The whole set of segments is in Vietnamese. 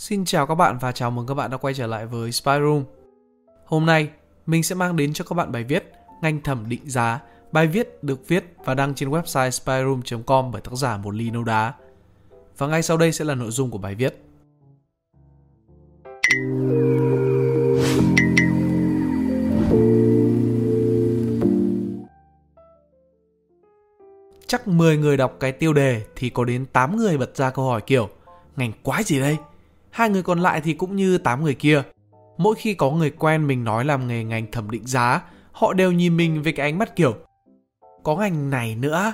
Xin chào các bạn và chào mừng các bạn đã quay trở lại với Spy Room. Hôm nay, mình sẽ mang đến cho các bạn bài viết Ngành thẩm định giá. Bài viết được viết và đăng trên website spyroom.com bởi tác giả Một Ly Nâu Đá. Và ngay sau đây sẽ là nội dung của bài viết. Chắc 10 người đọc cái tiêu đề thì có đến 8 người bật ra câu hỏi kiểu Ngành quái gì đây? Hai người còn lại thì cũng như 8 người kia. Mỗi khi có người quen mình nói làm nghề ngành thẩm định giá, họ đều nhìn mình với cái ánh mắt kiểu Có ngành này nữa.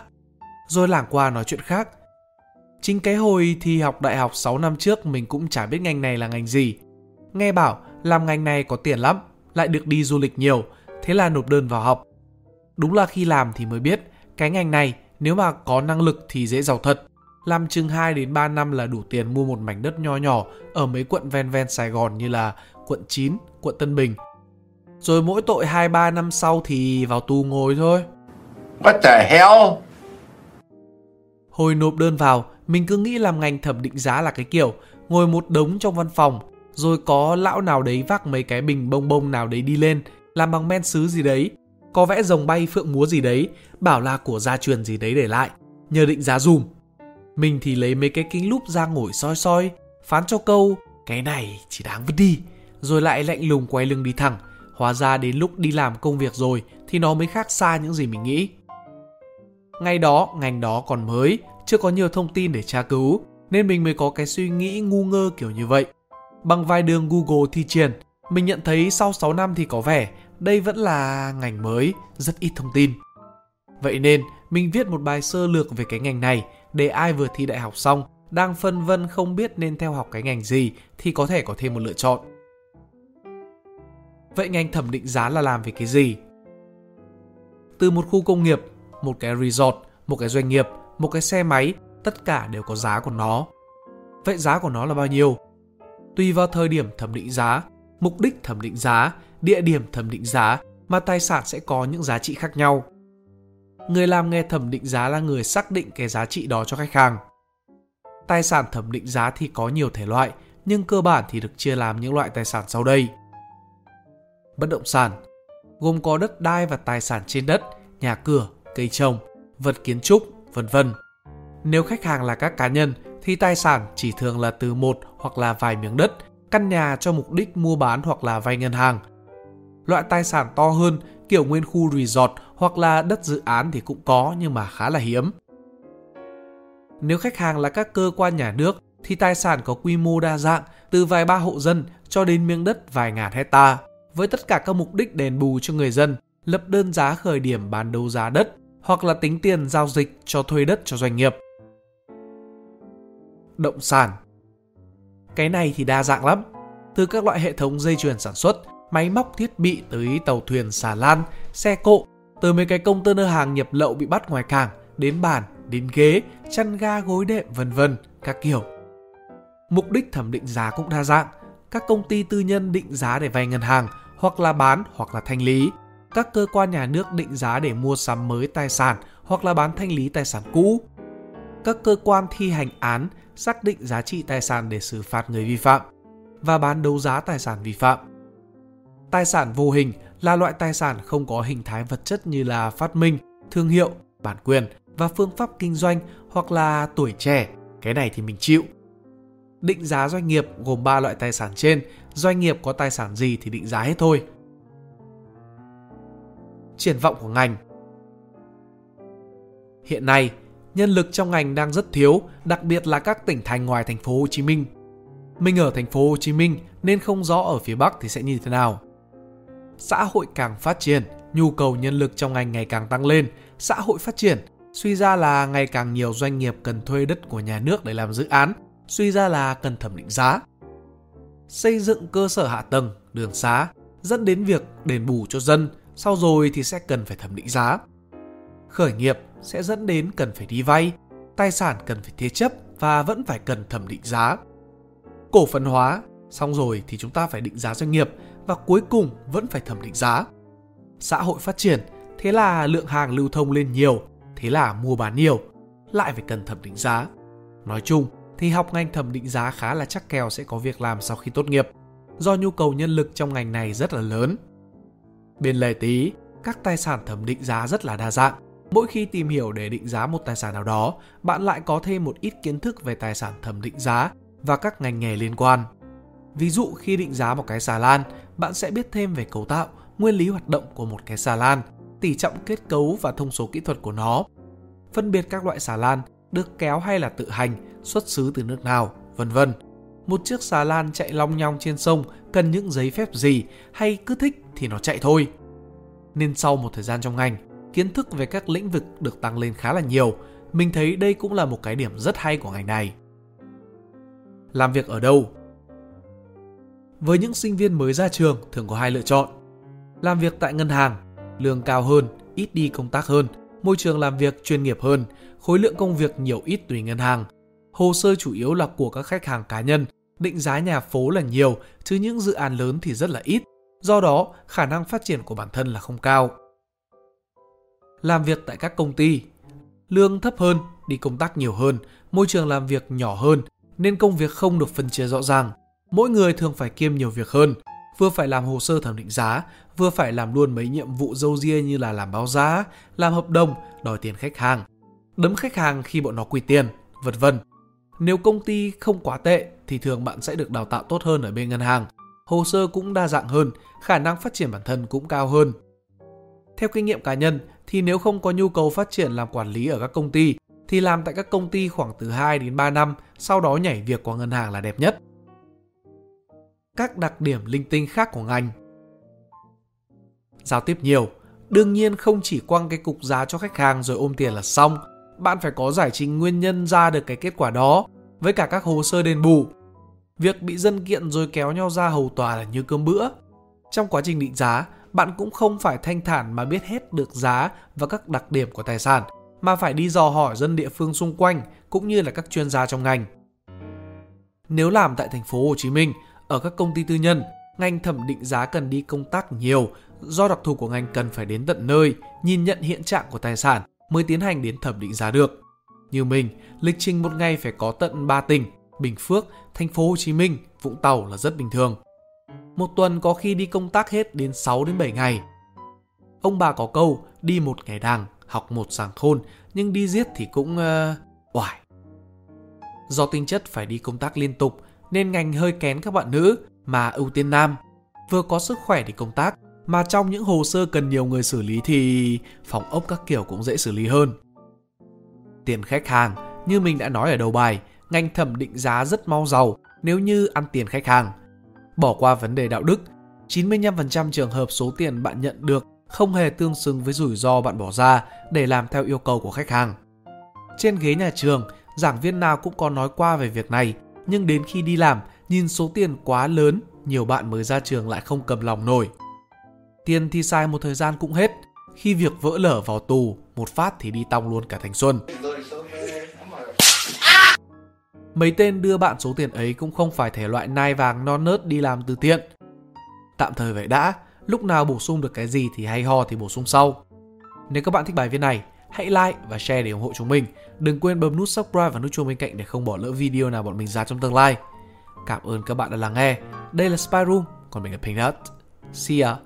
Rồi lảng qua nói chuyện khác. Chính cái hồi thì học đại học 6 năm trước mình cũng chả biết ngành này là ngành gì. Nghe bảo làm ngành này có tiền lắm, lại được đi du lịch nhiều, thế là nộp đơn vào học. Đúng là khi làm thì mới biết, cái ngành này nếu mà có năng lực thì dễ giàu thật. Làm chừng 2 đến 3 năm là đủ tiền mua một mảnh đất nho nhỏ ở mấy quận ven ven Sài Gòn như là quận 9, quận Tân Bình. Rồi mỗi tội 2-3 năm sau thì vào tù ngồi thôi. What the hell? Hồi nộp đơn vào, mình cứ nghĩ làm ngành thẩm định giá là cái kiểu ngồi một đống trong văn phòng, rồi có lão nào đấy vác mấy cái bình bông bông nào đấy đi lên, làm bằng men sứ gì đấy, có vẽ rồng bay phượng múa gì đấy, bảo là của gia truyền gì đấy để lại, nhờ định giá dùm. Mình thì lấy mấy cái kính lúp ra ngồi soi soi, phán cho câu, cái này chỉ đáng vứt đi, rồi lại lạnh lùng quay lưng đi thẳng. Hóa ra đến lúc đi làm công việc rồi thì nó mới khác xa những gì mình nghĩ. Ngày đó, ngành đó còn mới, chưa có nhiều thông tin để tra cứu, nên mình mới có cái suy nghĩ ngu ngơ kiểu như vậy. Bằng vài đường Google thi triển, mình nhận thấy sau 6 năm thì có vẻ đây vẫn là ngành mới, rất ít thông tin. Vậy nên, mình viết một bài sơ lược về cái ngành này để ai vừa thi đại học xong, đang phân vân không biết nên theo học cái ngành gì thì có thể có thêm một lựa chọn. Vậy ngành thẩm định giá là làm về cái gì? Từ một khu công nghiệp, một cái resort, một cái doanh nghiệp, một cái xe máy, tất cả đều có giá của nó. Vậy giá của nó là bao nhiêu? Tùy vào thời điểm thẩm định giá, mục đích thẩm định giá, địa điểm thẩm định giá mà tài sản sẽ có những giá trị khác nhau. Người làm nghề thẩm định giá là người xác định cái giá trị đó cho khách hàng. Tài sản thẩm định giá thì có nhiều thể loại, nhưng cơ bản thì được chia làm những loại tài sản sau đây. Bất động sản gồm có đất đai và tài sản trên đất, nhà cửa, cây trồng, vật kiến trúc, vân vân. Nếu khách hàng là các cá nhân thì tài sản chỉ thường là từ một hoặc là vài miếng đất, căn nhà cho mục đích mua bán hoặc là vay ngân hàng. Loại tài sản to hơn kiểu nguyên khu resort hoặc là đất dự án thì cũng có nhưng mà khá là hiếm. Nếu khách hàng là các cơ quan nhà nước thì tài sản có quy mô đa dạng từ vài ba hộ dân cho đến miếng đất vài ngàn hecta với tất cả các mục đích đền bù cho người dân, lập đơn giá khởi điểm bán đấu giá đất hoặc là tính tiền giao dịch cho thuê đất cho doanh nghiệp. Động sản Cái này thì đa dạng lắm, từ các loại hệ thống dây chuyền sản xuất, máy móc thiết bị tới tàu thuyền xà lan, xe cộ, từ mấy cái container hàng nhập lậu bị bắt ngoài cảng đến bàn, đến ghế, chăn ga gối đệm vân vân, các kiểu. Mục đích thẩm định giá cũng đa dạng, các công ty tư nhân định giá để vay ngân hàng hoặc là bán hoặc là thanh lý. Các cơ quan nhà nước định giá để mua sắm mới tài sản hoặc là bán thanh lý tài sản cũ. Các cơ quan thi hành án xác định giá trị tài sản để xử phạt người vi phạm và bán đấu giá tài sản vi phạm. Tài sản vô hình là loại tài sản không có hình thái vật chất như là phát minh, thương hiệu, bản quyền và phương pháp kinh doanh hoặc là tuổi trẻ. Cái này thì mình chịu. Định giá doanh nghiệp gồm 3 loại tài sản trên, doanh nghiệp có tài sản gì thì định giá hết thôi. Triển vọng của ngành Hiện nay, nhân lực trong ngành đang rất thiếu, đặc biệt là các tỉnh thành ngoài thành phố Hồ Chí Minh. Mình ở thành phố Hồ Chí Minh nên không rõ ở phía Bắc thì sẽ như thế nào. Xã hội càng phát triển, nhu cầu nhân lực trong ngành ngày càng tăng lên, xã hội phát triển, suy ra là ngày càng nhiều doanh nghiệp cần thuê đất của nhà nước để làm dự án, suy ra là cần thẩm định giá. Xây dựng cơ sở hạ tầng, đường xá dẫn đến việc đền bù cho dân, sau rồi thì sẽ cần phải thẩm định giá. Khởi nghiệp sẽ dẫn đến cần phải đi vay, tài sản cần phải thế chấp và vẫn phải cần thẩm định giá. Cổ phần hóa, xong rồi thì chúng ta phải định giá doanh nghiệp và cuối cùng vẫn phải thẩm định giá. Xã hội phát triển, thế là lượng hàng lưu thông lên nhiều, thế là mua bán nhiều, lại phải cần thẩm định giá. Nói chung thì học ngành thẩm định giá khá là chắc kèo sẽ có việc làm sau khi tốt nghiệp, do nhu cầu nhân lực trong ngành này rất là lớn. Bên lề tí, các tài sản thẩm định giá rất là đa dạng. Mỗi khi tìm hiểu để định giá một tài sản nào đó, bạn lại có thêm một ít kiến thức về tài sản thẩm định giá và các ngành nghề liên quan. Ví dụ khi định giá một cái xà lan, bạn sẽ biết thêm về cấu tạo, nguyên lý hoạt động của một cái xà lan, tỉ trọng kết cấu và thông số kỹ thuật của nó. Phân biệt các loại xà lan được kéo hay là tự hành, xuất xứ từ nước nào, vân vân. Một chiếc xà lan chạy long nhong trên sông cần những giấy phép gì hay cứ thích thì nó chạy thôi. Nên sau một thời gian trong ngành, kiến thức về các lĩnh vực được tăng lên khá là nhiều. Mình thấy đây cũng là một cái điểm rất hay của ngành này. Làm việc ở đâu? Với những sinh viên mới ra trường thường có hai lựa chọn. Làm việc tại ngân hàng, lương cao hơn, ít đi công tác hơn, môi trường làm việc chuyên nghiệp hơn, khối lượng công việc nhiều ít tùy ngân hàng. Hồ sơ chủ yếu là của các khách hàng cá nhân, định giá nhà phố là nhiều, chứ những dự án lớn thì rất là ít. Do đó, khả năng phát triển của bản thân là không cao. Làm việc tại các công ty, lương thấp hơn, đi công tác nhiều hơn, môi trường làm việc nhỏ hơn, nên công việc không được phân chia rõ ràng. Mỗi người thường phải kiêm nhiều việc hơn, vừa phải làm hồ sơ thẩm định giá, vừa phải làm luôn mấy nhiệm vụ dâu ria như là làm báo giá, làm hợp đồng, đòi tiền khách hàng, đấm khách hàng khi bọn nó quy tiền, vân vân. Nếu công ty không quá tệ thì thường bạn sẽ được đào tạo tốt hơn ở bên ngân hàng, hồ sơ cũng đa dạng hơn, khả năng phát triển bản thân cũng cao hơn. Theo kinh nghiệm cá nhân thì nếu không có nhu cầu phát triển làm quản lý ở các công ty thì làm tại các công ty khoảng từ 2 đến 3 năm, sau đó nhảy việc qua ngân hàng là đẹp nhất. Các đặc điểm linh tinh khác của ngành Giao tiếp nhiều, đương nhiên không chỉ quăng cái cục giá cho khách hàng rồi ôm tiền là xong, bạn phải có giải trình nguyên nhân ra được cái kết quả đó với cả các hồ sơ đền bù. Việc bị dân kiện rồi kéo nhau ra hầu tòa là như cơm bữa. Trong quá trình định giá, bạn cũng không phải thanh thản mà biết hết được giá và các đặc điểm của tài sản, mà phải đi dò hỏi dân địa phương xung quanh cũng như là các chuyên gia trong ngành. Nếu làm tại thành phố Hồ Chí Minh, ở các công ty tư nhân, ngành thẩm định giá cần đi công tác nhiều do đặc thù của ngành cần phải đến tận nơi, nhìn nhận hiện trạng của tài sản mới tiến hành đến thẩm định giá được. Như mình, lịch trình một ngày phải có tận 3 tỉnh, Bình Phước, thành phố Hồ Chí Minh, Vũng Tàu là rất bình thường. Một tuần có khi đi công tác hết đến 6 đến 7 ngày. Ông bà có câu đi một ngày đàng, học một sàng khôn, nhưng đi giết thì cũng uh, oải. Do tính chất phải đi công tác liên tục nên ngành hơi kén các bạn nữ mà ưu tiên nam. Vừa có sức khỏe để công tác mà trong những hồ sơ cần nhiều người xử lý thì phòng ốc các kiểu cũng dễ xử lý hơn. Tiền khách hàng, như mình đã nói ở đầu bài, ngành thẩm định giá rất mau giàu nếu như ăn tiền khách hàng. Bỏ qua vấn đề đạo đức, 95% trường hợp số tiền bạn nhận được không hề tương xứng với rủi ro bạn bỏ ra để làm theo yêu cầu của khách hàng. Trên ghế nhà trường, giảng viên nào cũng có nói qua về việc này, nhưng đến khi đi làm, nhìn số tiền quá lớn, nhiều bạn mới ra trường lại không cầm lòng nổi. Tiền thì xài một thời gian cũng hết, khi việc vỡ lở vào tù, một phát thì đi tong luôn cả thành xuân. Mấy tên đưa bạn số tiền ấy cũng không phải thể loại nai vàng non nớt đi làm từ thiện. Tạm thời vậy đã, lúc nào bổ sung được cái gì thì hay ho thì bổ sung sau. Nếu các bạn thích bài viết này, hãy like và share để ủng hộ chúng mình. Đừng quên bấm nút subscribe và nút chuông bên cạnh để không bỏ lỡ video nào bọn mình ra trong tương lai. Cảm ơn các bạn đã lắng nghe. Đây là Spy Room, còn mình là Pink See ya!